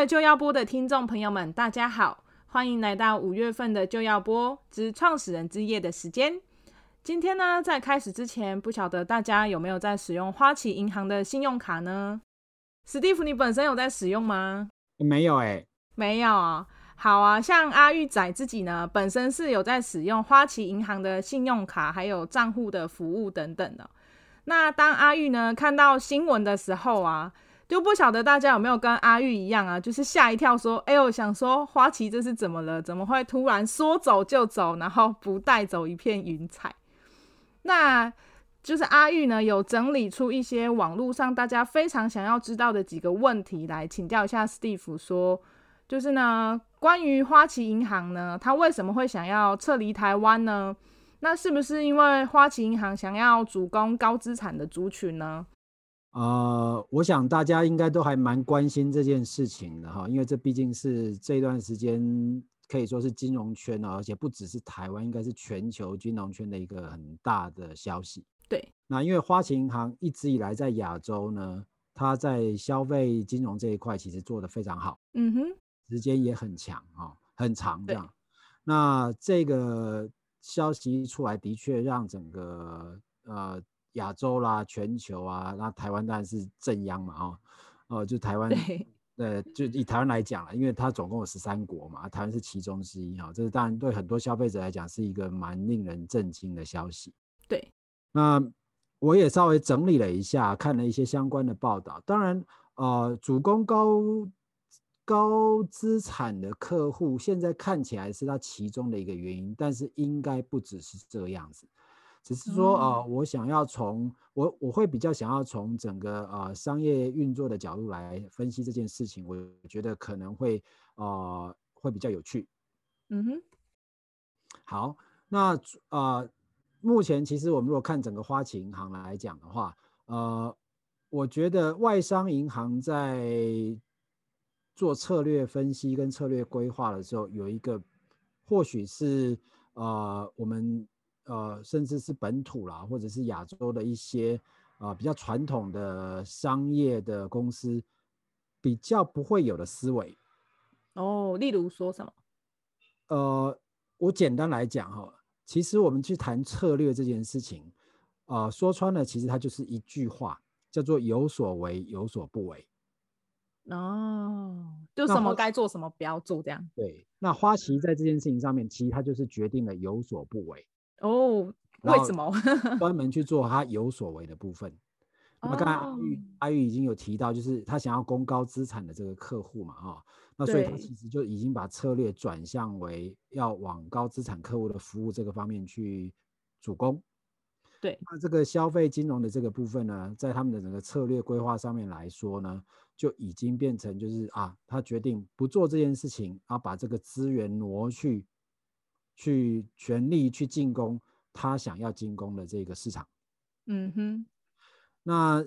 位就要播的听众朋友们，大家好，欢迎来到五月份的就要播之创始人之夜的时间。今天呢，在开始之前，不晓得大家有没有在使用花旗银行的信用卡呢？史蒂夫，你本身有在使用吗？没有哎、欸，没有啊。好啊，像阿玉仔自己呢，本身是有在使用花旗银行的信用卡，还有账户的服务等等的。那当阿玉呢看到新闻的时候啊，就不晓得大家有没有跟阿玉一样啊，就是吓一跳，说：“哎呦，想说花旗这是怎么了？怎么会突然说走就走，然后不带走一片云彩？”那就是阿玉呢有整理出一些网络上大家非常想要知道的几个问题来请教一下史蒂夫，说就是呢关于花旗银行呢，他为什么会想要撤离台湾呢？那是不是因为花旗银行想要主攻高资产的族群呢？呃，我想大家应该都还蛮关心这件事情的哈，因为这毕竟是这段时间可以说是金融圈啊，而且不只是台湾，应该是全球金融圈的一个很大的消息。对，那因为花旗银行一直以来在亚洲呢，它在消费金融这一块其实做得非常好，嗯哼，时间也很强哈，很长这样。那这个。消息一出来，的确让整个呃亚洲啦、全球啊，那台湾当然是正央嘛，哦，哦，就台湾，对，呃，就以台湾来讲了，因为它总共有十三国嘛，台湾是其中之一哈，这是当然对很多消费者来讲是一个蛮令人震惊的消息。对，那我也稍微整理了一下，看了一些相关的报道，当然，呃，主攻高。高资产的客户现在看起来是它其中的一个原因，但是应该不只是这样子，只是说啊、呃，我想要从我我会比较想要从整个呃商业运作的角度来分析这件事情，我觉得可能会呃会比较有趣。嗯哼，好，那呃目前其实我们如果看整个花旗银行来讲的话，呃，我觉得外商银行在做策略分析跟策略规划的时候，有一个或许是呃我们呃甚至是本土啦，或者是亚洲的一些呃比较传统的商业的公司比较不会有的思维。哦，例如说什么？呃，我简单来讲哈，其实我们去谈策略这件事情，呃，说穿了，其实它就是一句话，叫做有所为，有所不为。哦，就什么该做什么不要做这样。对，那花旗在这件事情上面，其实它就是决定了有所不为。哦，为什么？专门去做他有所为的部分。那么刚才阿玉阿玉已经有提到，就是他想要攻高资产的这个客户嘛，哈，那所以他其实就已经把策略转向为要往高资产客户的服务这个方面去主攻。对，那这个消费金融的这个部分呢，在他们的整个策略规划上面来说呢，就已经变成就是啊，他决定不做这件事情，然后把这个资源挪去，去全力去进攻他想要进攻的这个市场。嗯哼，那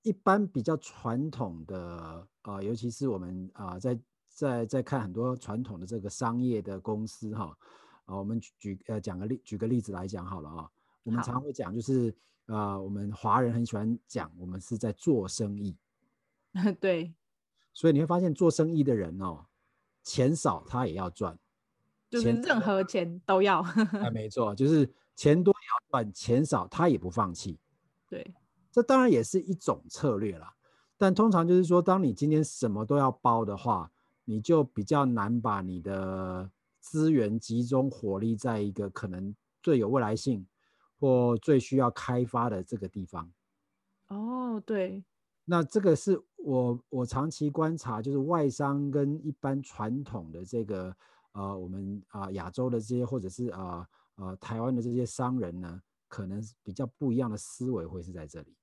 一般比较传统的啊，尤其是我们啊，在在在看很多传统的这个商业的公司哈，啊，我们举呃讲个例举个例子来讲好了啊。我们常会讲，就是啊，我们华人很喜欢讲，我们是在做生意。对。所以你会发现，做生意的人哦，钱少他也要赚，就是任何钱都要。哎，没错，就是钱多也要赚，钱少他也不放弃。对，这当然也是一种策略啦。但通常就是说，当你今天什么都要包的话，你就比较难把你的资源集中火力在一个可能最有未来性。或最需要开发的这个地方，哦，对，那这个是我我长期观察，就是外商跟一般传统的这个呃，我们啊亚洲的这些或者是啊呃台湾的这些商人呢，可能比较不一样的思维会是在这里。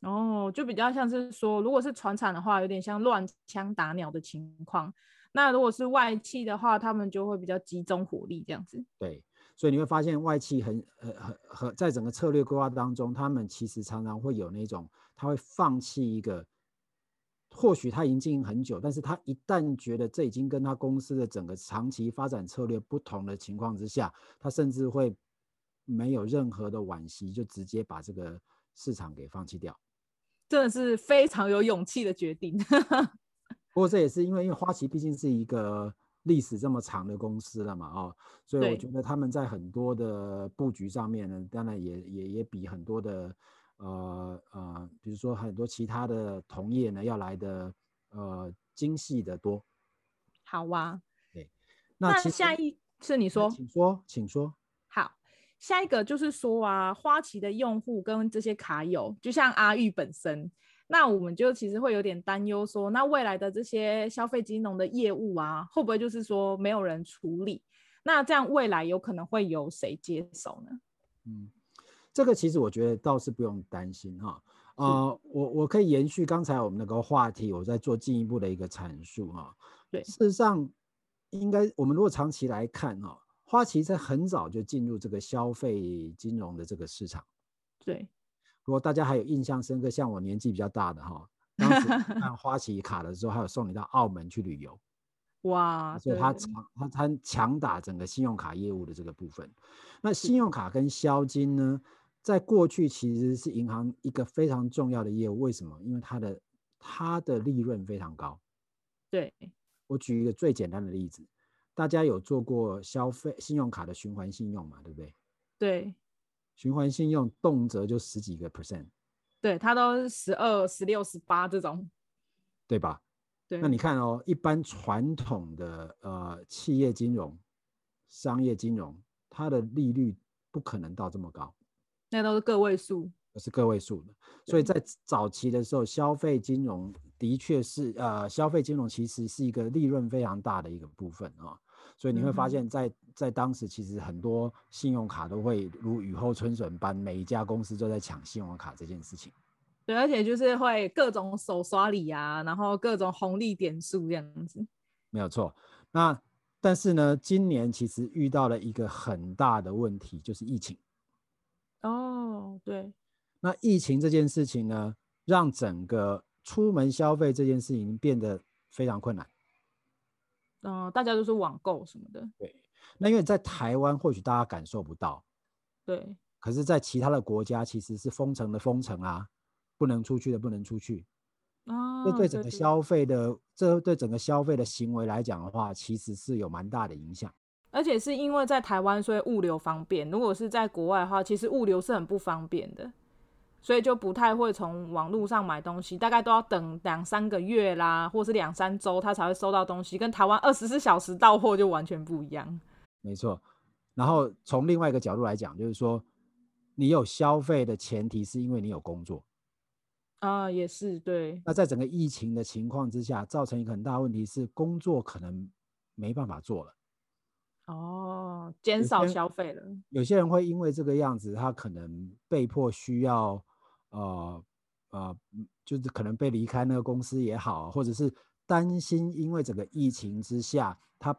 哦，就比较像是说，如果是船产的话，有点像乱枪打鸟的情况；那如果是外企的话，他们就会比较集中火力这样子。对。所以你会发现，外企很、呃、很、很，在整个策略规划当中，他们其实常常会有那种，他会放弃一个，或许他已经经营很久，但是他一旦觉得这已经跟他公司的整个长期发展策略不同的情况之下，他甚至会没有任何的惋惜，就直接把这个市场给放弃掉。真的是非常有勇气的决定。不过这也是因为，因为花旗毕竟是一个历史这么长的公司了嘛，哦，所以我觉得他们在很多的布局上面呢，当然也也也比很多的呃呃，比如说很多其他的同业呢要来的呃精细的多。好哇，对，那下一次你说，请说，请说。好，下一个就是说啊，花旗的用户跟这些卡友，就像阿玉本身。那我们就其实会有点担忧，说那未来的这些消费金融的业务啊，会不会就是说没有人处理？那这样未来有可能会由谁接手呢？嗯，这个其实我觉得倒是不用担心哈。呃，我我可以延续刚才我们那个话题，我再做进一步的一个阐述哈。对，事实上应该我们如果长期来看哈，花旗在很早就进入这个消费金融的这个市场。对。如果大家还有印象深刻，像我年纪比较大的哈，当时办花旗卡的时候，还有送你到澳门去旅游，哇！所以他强他他强打整个信用卡业务的这个部分。那信用卡跟销金呢，在过去其实是银行一个非常重要的业务。为什么？因为它的它的利润非常高。对，我举一个最简单的例子，大家有做过消费信用卡的循环信用嘛？对不对？对。循环信用动辄就十几个 percent，对，它都十二、十六、十八这种，对吧？对。那你看哦，一般传统的呃企业金融、商业金融，它的利率不可能到这么高，那都是个位数，都是个位数的。所以在早期的时候，消费金融的确是呃，消费金融其实是一个利润非常大的一个部分啊。所以你会发现在，在在当时，其实很多信用卡都会如雨后春笋般，每一家公司都在抢信用卡这件事情。对，而且就是会各种手刷礼啊，然后各种红利点数这样子。没有错。那但是呢，今年其实遇到了一个很大的问题，就是疫情。那疫情这件事情呢，让整个出门消费这件事情变得非常困难。嗯、呃，大家都是网购什么的。对，那因为在台湾或许大家感受不到，对。可是，在其他的国家其实是封城的封城啊，不能出去的不能出去。啊、哦，这对整个消费的，这对整个消费的行为来讲的话，其实是有蛮大的影响。而且是因为在台湾，所以物流方便。如果是在国外的话，其实物流是很不方便的。所以就不太会从网络上买东西，大概都要等两三个月啦，或是两三周，他才会收到东西，跟台湾二十四小时到货就完全不一样。没错。然后从另外一个角度来讲，就是说你有消费的前提是因为你有工作啊，也是对。那在整个疫情的情况之下，造成一个很大问题是工作可能没办法做了。哦，减少消费了。有些人会因为这个样子，他可能被迫需要。呃呃，就是可能被离开那个公司也好，或者是担心因为整个疫情之下，他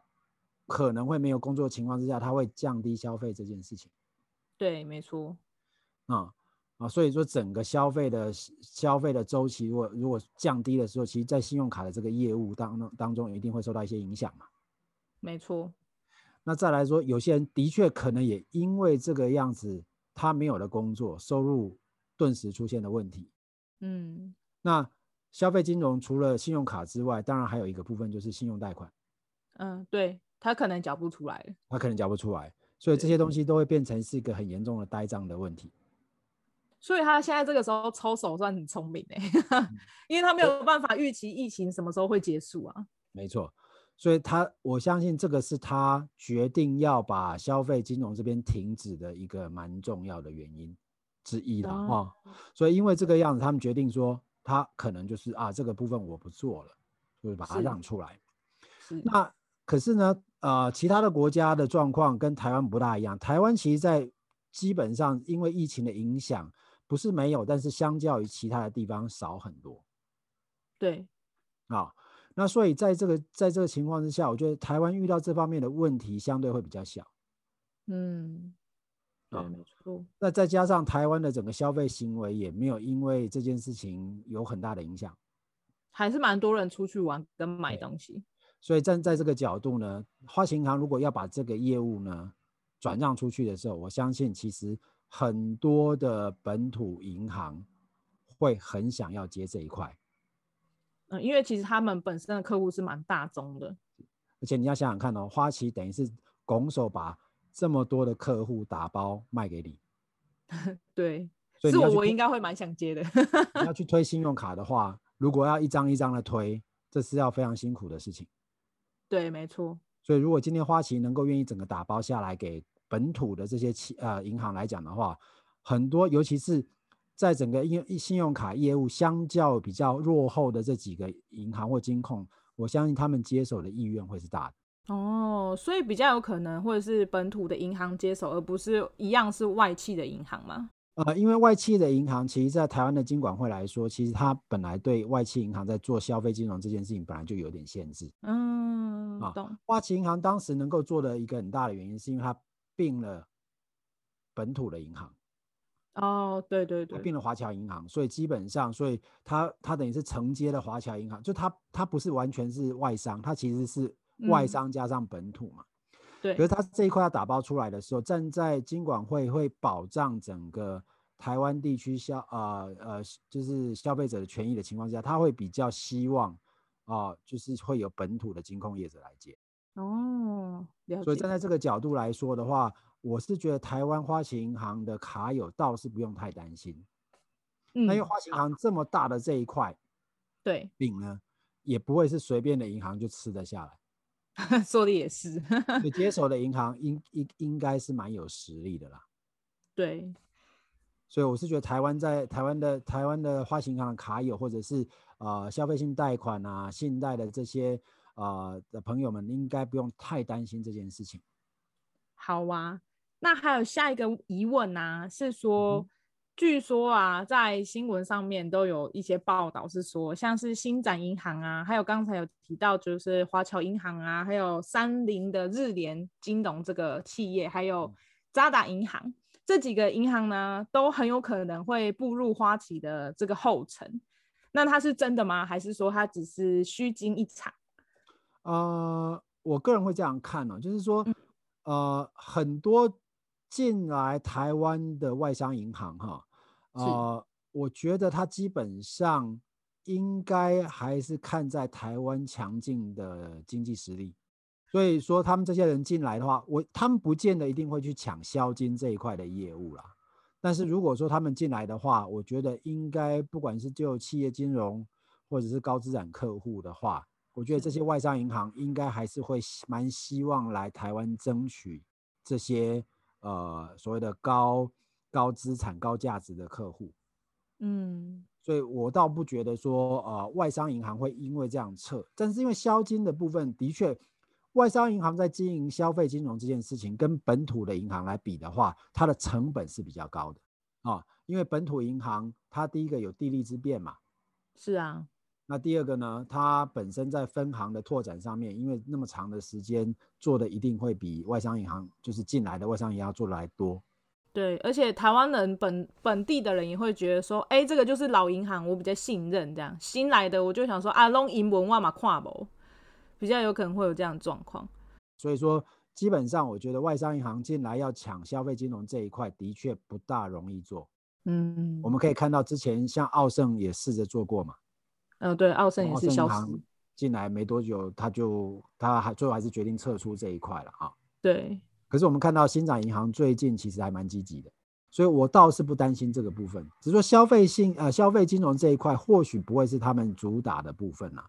可能会没有工作情况之下，他会降低消费这件事情。对，没错。啊啊，所以说整个消费的消费的周期，如果如果降低的时候，其实在信用卡的这个业务当当中，一定会受到一些影响嘛。没错。那再来说，有些人的确可能也因为这个样子，他没有了工作，收入。顿时出现的问题，嗯，那消费金融除了信用卡之外，当然还有一个部分就是信用贷款，嗯，对，他可能缴不出来，他可能缴不出来，所以这些东西都会变成是一个很严重的呆账的问题。所以他现在这个时候抽手算很聪明哎，嗯、因为他没有办法预期疫情什么时候会结束啊。没错，所以他我相信这个是他决定要把消费金融这边停止的一个蛮重要的原因。之一了啊、哦，所以因为这个样子，他们决定说，他可能就是啊，这个部分我不做了，就是把它让出来。是。那可是呢，呃，其他的国家的状况跟台湾不大一样。台湾其实，在基本上因为疫情的影响，不是没有，但是相较于其他的地方少很多。对。啊，那所以在这个在这个情况之下，我觉得台湾遇到这方面的问题相对会比较小。嗯。对，没错。那再加上台湾的整个消费行为也没有因为这件事情有很大的影响，还是蛮多人出去玩跟买东西。所以站在这个角度呢，花旗银行如果要把这个业务呢转让出去的时候，我相信其实很多的本土银行会很想要接这一块。嗯，因为其实他们本身的客户是蛮大宗的，而且你要想想看哦，花旗等于是拱手把这么多的客户打包卖给你，对，所以是我我应该会蛮想接的。你要去推信用卡的话，如果要一张一张的推，这是要非常辛苦的事情。对，没错。所以如果今天花旗能够愿意整个打包下来给本土的这些企呃银行来讲的话，很多尤其是。在整个信信用卡业务相较比较落后的这几个银行或金控，我相信他们接手的意愿会是大的。哦，所以比较有可能或者是本土的银行接手，而不是一样是外企的银行吗？呃，因为外企的银行，其实在台湾的金管会来说，其实它本来对外企银行在做消费金融这件事情本来就有点限制。嗯，懂。啊，花旗银行当时能够做的一个很大的原因，是因为它并了本土的银行。哦，对对对，并了华侨银行，所以基本上，所以它它等于是承接了华侨银行，就它它不是完全是外商，它其实是外商加上本土嘛。嗯、对。可是他这一块要打包出来的时候，站在金管会会保障整个台湾地区消呃呃就是消费者的权益的情况下，他会比较希望啊、呃，就是会有本土的金控业者来接。哦。所以站在这个角度来说的话。我是觉得台湾花旗银行的卡友倒是不用太担心，嗯，那因为花旗银行这么大的这一块，对饼呢，也不会是随便的银行就吃得下来。说的也是，你接手的银行应应应该是蛮有实力的啦。对，所以我是觉得台湾在台湾的台湾的花旗银行的卡友，或者是呃消费性贷款啊、信贷的这些呃的朋友们，应该不用太担心这件事情。好啊。那还有下一个疑问呢、啊？是说、嗯，据说啊，在新闻上面都有一些报道，是说像是新展银行啊，还有刚才有提到就是华侨银行啊，还有三菱的日联金融这个企业，还有渣打银行、嗯、这几个银行呢，都很有可能会步入花旗的这个后尘。那它是真的吗？还是说它只是虚惊一场？呃，我个人会这样看呢、哦，就是说、嗯，呃，很多。进来台湾的外商银行，哈，呃，我觉得它基本上应该还是看在台湾强劲的经济实力，所以说他们这些人进来的话，我他们不见得一定会去抢销金这一块的业务啦。但是如果说他们进来的话，我觉得应该不管是就企业金融或者是高资产客户的话，我觉得这些外商银行应该还是会蛮希望来台湾争取这些。呃，所谓的高高资产、高价值的客户，嗯，所以我倒不觉得说，呃，外商银行会因为这样撤，但是因为销金的部分，的确，外商银行在经营消费金融这件事情，跟本土的银行来比的话，它的成本是比较高的啊，呃，因为本土银行它第一个有地利之便嘛，是啊。那第二个呢，它本身在分行的拓展上面，因为那么长的时间做的一定会比外商银行就是进来的外商银行做的还多。对，而且台湾人本本地的人也会觉得说，哎，这个就是老银行，我比较信任。这样新来的我就想说啊，拢银文化嘛，跨博比较有可能会有这样的状况。所以说，基本上我觉得外商银行进来要抢消费金融这一块，的确不大容易做。嗯，我们可以看到之前像奥盛也试着做过嘛。呃，对，奥盛也是消失进来没多久，他就他还最后还是决定撤出这一块了啊。对，可是我们看到新展银行最近其实还蛮积极的，所以我倒是不担心这个部分。只是说消费性呃消费金融这一块或许不会是他们主打的部分啦。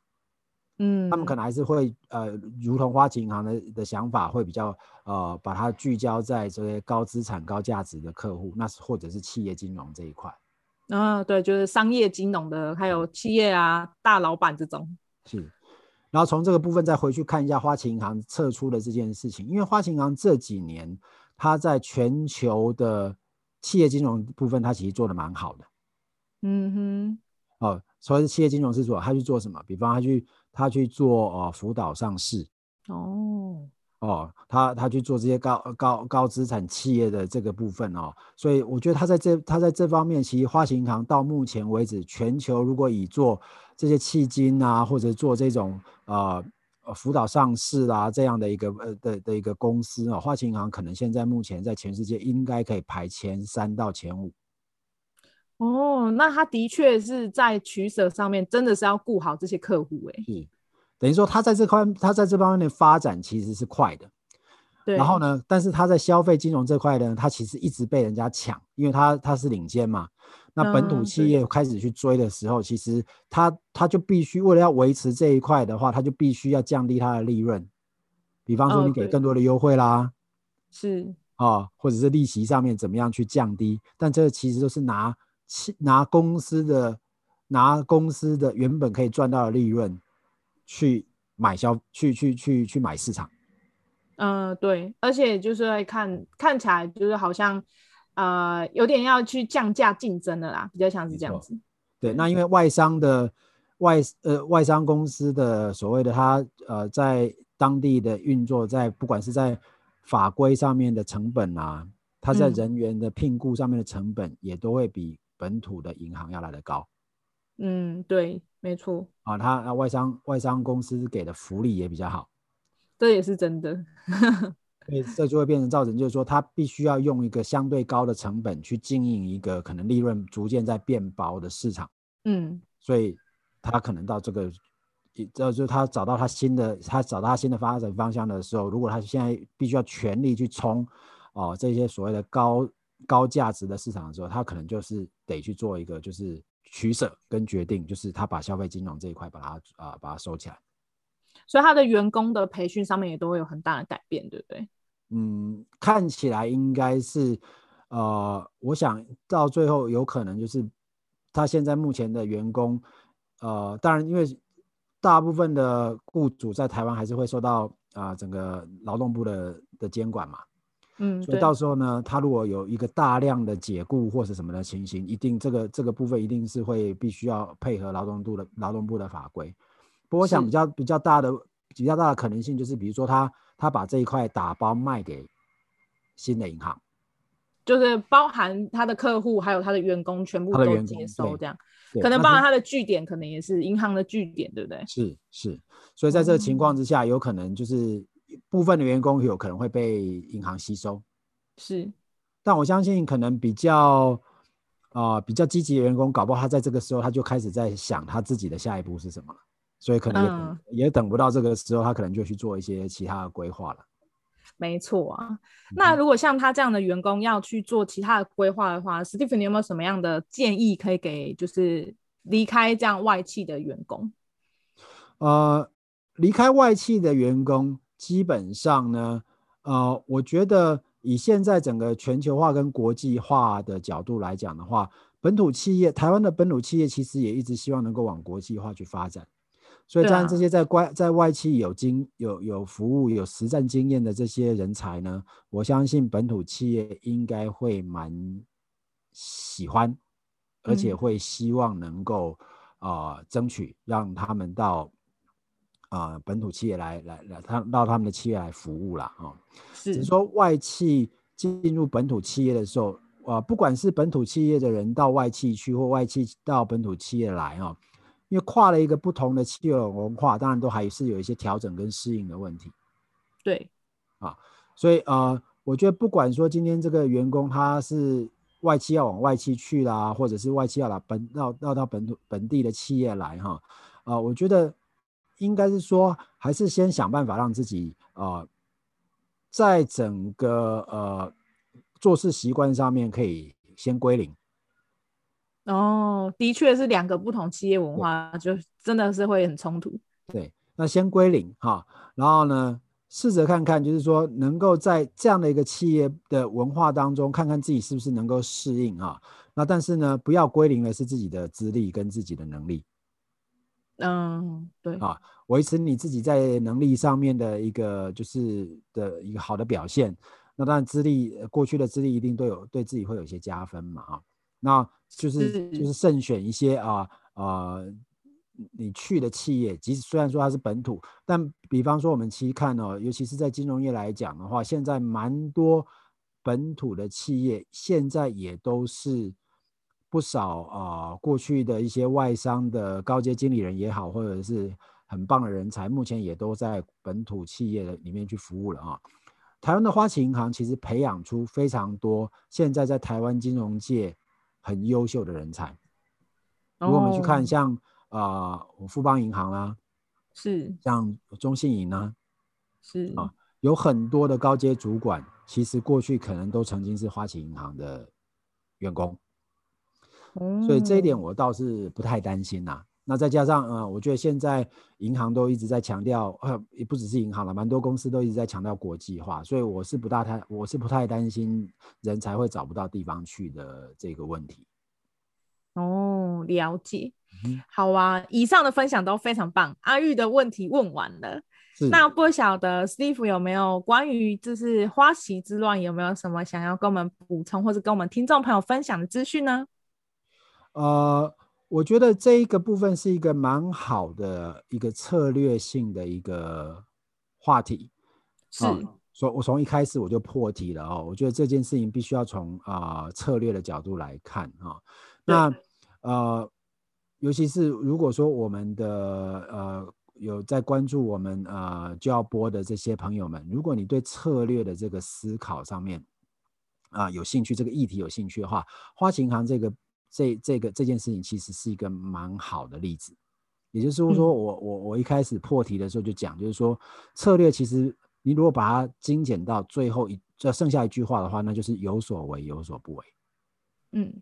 嗯，他们可能还是会呃，如同花旗银行的的想法，会比较呃把它聚焦在这些高资产高价值的客户，那是或者是企业金融这一块。啊，对，就是商业金融的，还有企业啊，大老板这种是。然后从这个部分再回去看一下花旗银行撤出的这件事情，因为花旗银行这几年它在全球的企业金融部分，它其实做的蛮好的。嗯哼。哦，所以企业金融是做，他去做什么？比方他去他去做呃辅导上市。哦。哦，他他去做这些高高高资产企业的这个部分哦，所以我觉得他在这他在这方面，其实花旗银行到目前为止，全球如果以做这些迄金啊，或者做这种呃辅导上市啊这样的一个呃的的一个公司啊，花旗银行可能现在目前在全世界应该可以排前三到前五。哦，那他的确是在取舍上面，真的是要顾好这些客户哎。是，等于说他在这块，他在这方面的发展其实是快的。对。然后呢，但是他在消费金融这块呢，他其实一直被人家抢，因为他他是领先嘛。那本土企业开始去追的时候，嗯、其实他他就必须为了要维持这一块的话，他就必须要降低他的利润。比方说，你给更多的优惠啦，哦、是啊、哦，或者是利息上面怎么样去降低？但这其实都是拿拿公司的拿公司的原本可以赚到的利润去买消去去去去买市场。嗯、呃，对，而且就是来看看起来就是好像。呃，有点要去降价竞争的啦，比较像是这样子。对，那因为外商的外呃外商公司的所谓的他呃在当地的运作，在不管是在法规上面的成本啊，他在人员的聘雇上面的成本，也都会比本土的银行要来得高。嗯，对，没错。啊，他外商外商公司给的福利也比较好。这也是真的。所以这就会变成造成，就是说，他必须要用一个相对高的成本去经营一个可能利润逐渐在变薄的市场。嗯，所以他可能到这个，这就是他找到他新的，他找到他新的发展方向的时候，如果他现在必须要全力去冲哦这些所谓的高高价值的市场的时候，他可能就是得去做一个就是取舍跟决定，就是他把消费金融这一块把它啊、呃、把它收起来。所以他的员工的培训上面也都会有很大的改变，对不对？嗯，看起来应该是，呃，我想到最后有可能就是他现在目前的员工，呃，当然因为大部分的雇主在台湾还是会受到啊、呃、整个劳动部的的监管嘛，嗯，所以到时候呢，他如果有一个大量的解雇或是什么的情形，一定这个这个部分一定是会必须要配合劳动部的劳动部的法规。不过我想比较比较大的比较大的可能性就是，比如说他他把这一块打包卖给新的银行，就是包含他的客户还有他的员工全部都接收这样，可能包含他的据点，可能也是银行的据点，对不对？是是，所以在这个情况之下，有可能就是部分的员工有可能会被银行吸收，是，但我相信可能比较啊、呃、比较积极的员工，搞不好他在这个时候他就开始在想他自己的下一步是什么了。所以可能也，、嗯、也等不到这个时候，他可能就去做一些其他的规划了。没错啊，那如果像他这样的员工要去做其他的规划的话，史蒂芬，你有没有什么样的建议可以给，就是离开这样外企的员工？呃，离开外企的员工，基本上呢，呃，我觉得以现在整个全球化跟国际化的角度来讲的话，本土企业，台湾的本土企业其实也一直希望能够往国际化去发展。所以，当然这些在外在外企有经有有服务有实战经验的这些人才呢，我相信本土企业应该会蛮喜欢，而且会希望能够啊、呃、争取让他们到啊、呃、本土企业来来来他到他们的企业来服务了啊。只是说外企进入本土企业的时候啊、呃，不管是本土企业的人到外企去，或外企到本土企业来啊。因为跨了一个不同的企业文化，当然都还是有一些调整跟适应的问题。对，啊，所以呃，我觉得不管说今天这个员工他是外企要往外企去啦，或者是外企要来本到到到本土本地的企业来哈，啊，我觉得应该是说，还是先想办法让自己啊，在整个呃做事习惯上面可以先归零。哦，的确是两个不同企业文化，就真的是会很冲突。对，那先归零哈，然后呢，试着看看，就是说能够在这样的一个企业的文化当中，看看自己是不是能够适应啊。那但是呢，不要归零的是自己的资历跟自己的能力。嗯，对啊，维持你自己在能力上面的一个就是的一个好的表现。那当然资历过去的资历一定都有对自己会有一些加分嘛啊。那就是就是慎选一些啊啊，你去的企业，即使虽然说它是本土，但比方说我们其实看哦，尤其是在金融业来讲的话，现在蛮多本土的企业，现在也都是不少啊，过去的一些外商的高阶经理人也好，或者是很棒的人才，目前也都在本土企业的里面去服务了啊。台湾的花旗银行其实培养出非常多现在在台湾金融界。很优秀的人才。如果我们去看像啊、呃，富邦银行啦、啊，是像中信银啊，是啊，有很多的高阶主管，其实过去可能都曾经是花旗银行的员工，嗯、所以这一点我倒是不太担心呐、啊。那再加上呃，我觉得现在银行都一直在强调，呃，也不只是银行了，蛮多公司都一直在强调国际化，所以我是不大太，我是不太担心人才会找不到地方去的这个问题。哦，了解。嗯、好啊，以上的分享都非常棒。阿玉的问题问完了，那不晓得 Steve 有没有关于就是花旗之乱有没有什么想要跟我们补充，或者跟我们听众朋友分享的资讯呢？呃。我觉得这一个部分是一个蛮好的一个策略性的一个话题，是，所以我从一开始我就破题了哦。我觉得这件事情必须要从啊、呃、策略的角度来看啊、哦。那呃，尤其是如果说我们的呃有在关注我们呃就要播的这些朋友们，如果你对策略的这个思考上面啊、呃、有兴趣，这个议题有兴趣的话，花旗银行这个。这这个这件事情其实是一个蛮好的例子，也就是说，我我我一开始破题的时候就讲，就是说策略其实你如果把它精简到最后一这剩下一句话的话，那就是有所为有所不为。嗯，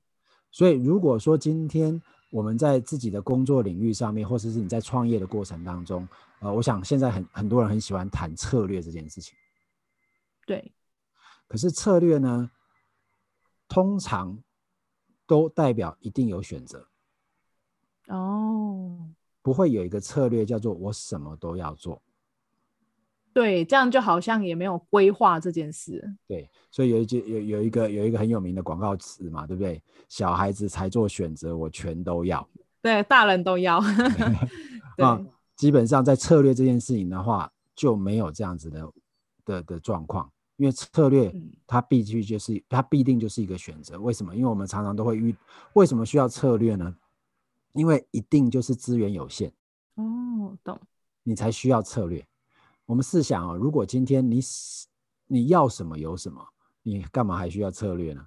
所以如果说今天我们在自己的工作领域上面，或者是你在创业的过程当中，呃，我想现在很很多人很喜欢谈策略这件事情。对，可是策略呢，通常。都代表一定有选择哦，不会有一个策略叫做我什么都要做。对，这样就好像也没有规划这件事。对，所以有一句有有一个有一个很有名的广告词嘛，对不对？小孩子才做选择，我全都要。对，大人都要。对啊，基本上在策略这件事情的话，就没有这样子的的的状况。因为策略，它必须就是它必定就是一个选择。为什么？因为我们常常都会遇，为什么需要策略呢？因为一定就是资源有限。哦，懂。你才需要策略。我们试想哦，如果今天你你要什么有什么，你干嘛还需要策略呢？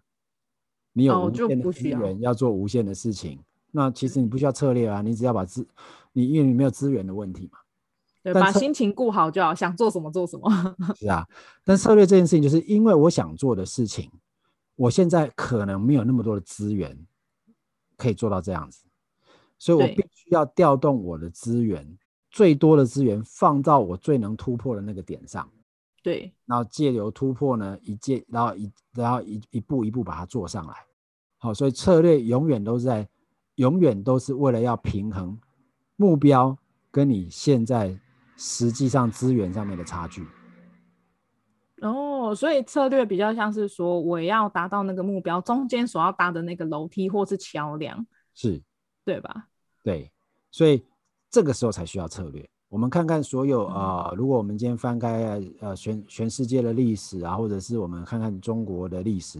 你有无限的资源要做无限的事情，那其实你不需要策略啊，你只要把资，你因为你没有资源的问题嘛。对，把心情顾好就好，想做什么做什么。是啊，但策略这件事情，就是因为我想做的事情，我现在可能没有那么多的资源可以做到这样子，所以我必须要调动我的资源，最多的资源放到我最能突破的那个点上。对，然后借由突破呢，一借，然后一，然后一一步一步把它做上来。好，所以策略永远都是在，永远都是为了要平衡目标跟你现在。实际上资源上面的差距哦，所以策略比较像是说，我要达到那个目标，中间所要搭的那个楼梯或是桥梁，是，对吧？对，所以这个时候才需要策略。我们看看所有啊、呃，如果我们今天翻开呃全全世界的历史啊，或者是我们看看中国的历史，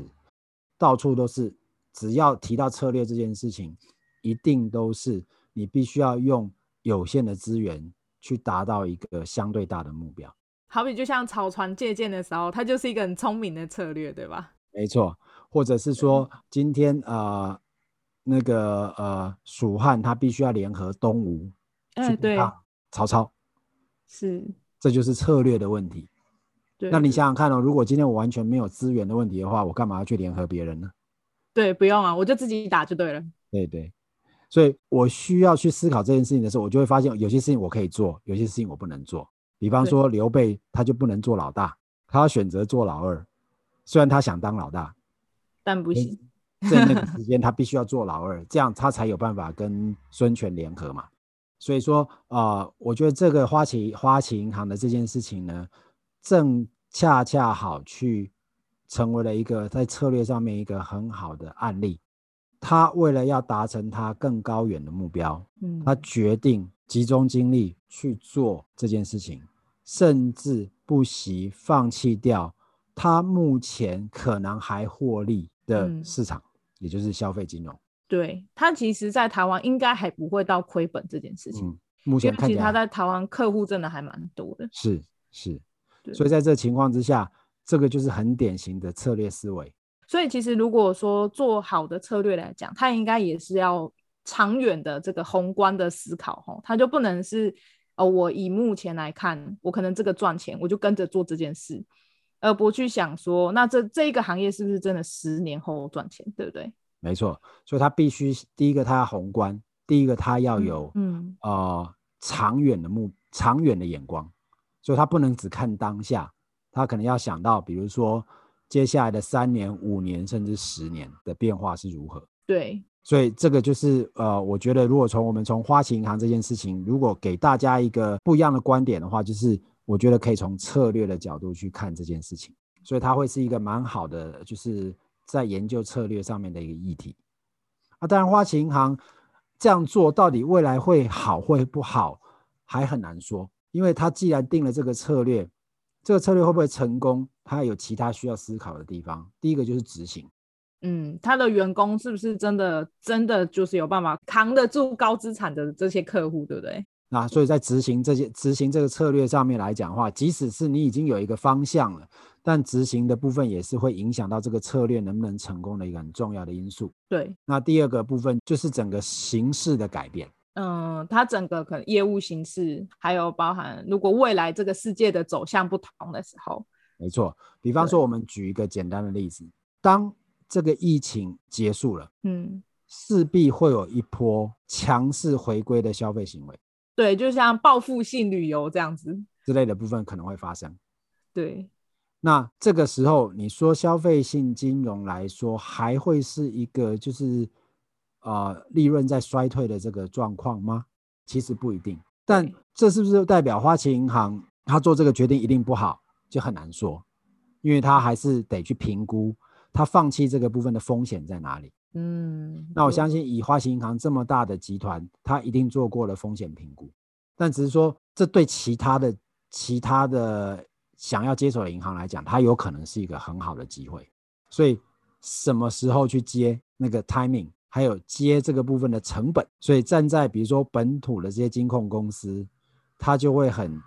到处都是，只要提到策略这件事情，一定都是你必须要用有限的资源。去达到一个相对大的目标，好比就像草船借箭的时候，它就是一个很聪明的策略，对吧？没错，或者是说今天呃那个呃蜀汉他必须要联合东吴，哎，对，曹操是，这就是策略的问题。对，那你想想看哦，如果今天我完全没有资源的问题的话，我干嘛要去联合别人呢？对，不用啊，我就自己打就对了。对对。所以我需要去思考这件事情的时候，我就会发现有些事情我可以做，有些事情我不能做。比方说刘备，他就不能做老大，他要选择做老二。虽然他想当老大，但不行。在那个 时间，他必须要做老二，这样他才有办法跟孙权联合嘛。所以说，呃，我觉得这个花旗花旗银行的这件事情呢，正恰恰好去成为了一个在策略上面一个很好的案例。他为了要达成他更高远的目标，嗯，他决定集中精力去做这件事情，甚至不惜放弃掉他目前可能还获利的市场，嗯、也就是消费金融。对，他其实，在台湾应该还不会到亏本这件事情。嗯，目前看起来他在台湾客户真的还蛮多的。是是，所以在这情况之下，这个就是很典型的策略思维。所以其实如果说做好的策略来讲，它应该也是要长远的这个宏观的思考吼，它就不能是哦，我以目前来看，我可能这个赚钱，我就跟着做这件事，而不去想说，那这这一个行业是不是真的十年后赚钱，对不对？没错，所以它必须第一个它要宏观，第一个它要有嗯，嗯呃长远的目长远的眼光，所以它不能只看当下，它可能要想到，比如说。接下来的三年、五年甚至十年的变化是如何？对，所以这个就是呃，我觉得如果从我们从花旗银行这件事情，如果给大家一个不一样的观点的话，就是我觉得可以从策略的角度去看这件事情，所以它会是一个蛮好的，就是在研究策略上面的一个议题。啊，当然花旗银行这样做到底未来会好会不好，还很难说，因为它既然定了这个策略。这个策略会不会成功？它有其他需要思考的地方。第一个就是执行，嗯，他的员工是不是真的真的就是有办法扛得住高资产的这些客户，对不对？那所以在执行这些执行这个策略上面来讲的话，即使是你已经有一个方向了，但执行的部分也是会影响到这个策略能不能成功的一个很重要的因素。对，那第二个部分就是整个形势的改变。嗯，它整个可能业务形式，还有包含如果未来这个世界的走向不同的时候，没错。比方说，我们举一个简单的例子，当这个疫情结束了，嗯，势必会有一波强势回归的消费行为，对，就像报复性旅游这样子之类的部分可能会发生。对，那这个时候你说消费性金融来说，还会是一个就是。呃，利润在衰退的这个状况吗？其实不一定。但这是不是代表花旗银行他做这个决定一定不好？就很难说，因为他还是得去评估他放弃这个部分的风险在哪里。嗯，那我相信以花旗银行这么大的集团，他一定做过了风险评估。但只是说，这对其他的其他的想要接手的银行来讲，它有可能是一个很好的机会。所以什么时候去接那个 timing？还有接这个部分的成本，所以站在比如说本土的这些金控公司，他就会很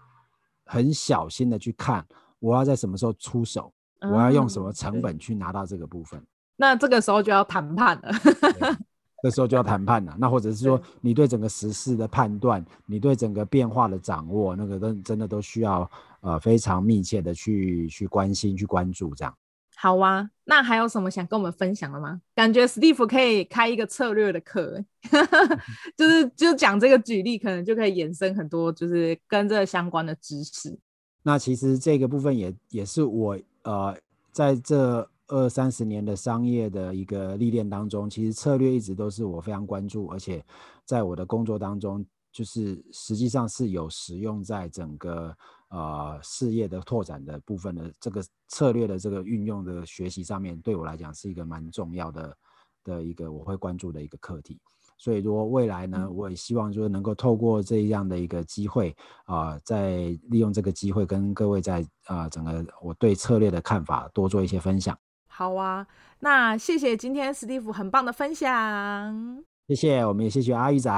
很小心的去看，我要在什么时候出手，嗯、我要用什么成本去拿到这个部分。那这个时候就要谈判了，这时候就要谈判了。那或者是说，你对整个时事的判断，你对整个变化的掌握，那个都真的都需要呃非常密切的去去关心、去关注这样。好啊，那还有什么想跟我们分享的吗？感觉 Steve 可以开一个策略的课，就是就讲这个举例，可能就可以衍生很多，就是跟这相关的知识。那其实这个部分也也是我呃在这二三十年的商业的一个历练当中，其实策略一直都是我非常关注，而且在我的工作当中，就是实际上是有使用在整个。呃，事业的拓展的部分的这个策略的这个运用的学习上面，对我来讲是一个蛮重要的的一个我会关注的一个课题。所以，如果未来呢，我也希望就是能够透过这样的一个机会啊、呃，再利用这个机会跟各位在啊、呃、整个我对策略的看法多做一些分享。好啊，那谢谢今天史蒂夫很棒的分享。谢谢，我们也谢谢阿玉仔。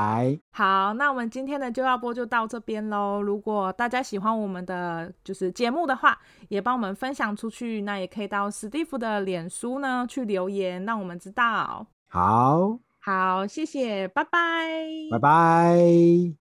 好，那我们今天的就要播就到这边喽。如果大家喜欢我们的就是节目的话，也帮我们分享出去。那也可以到史蒂夫的脸书呢去留言，让我们知道。好，好，谢谢，拜拜，拜拜。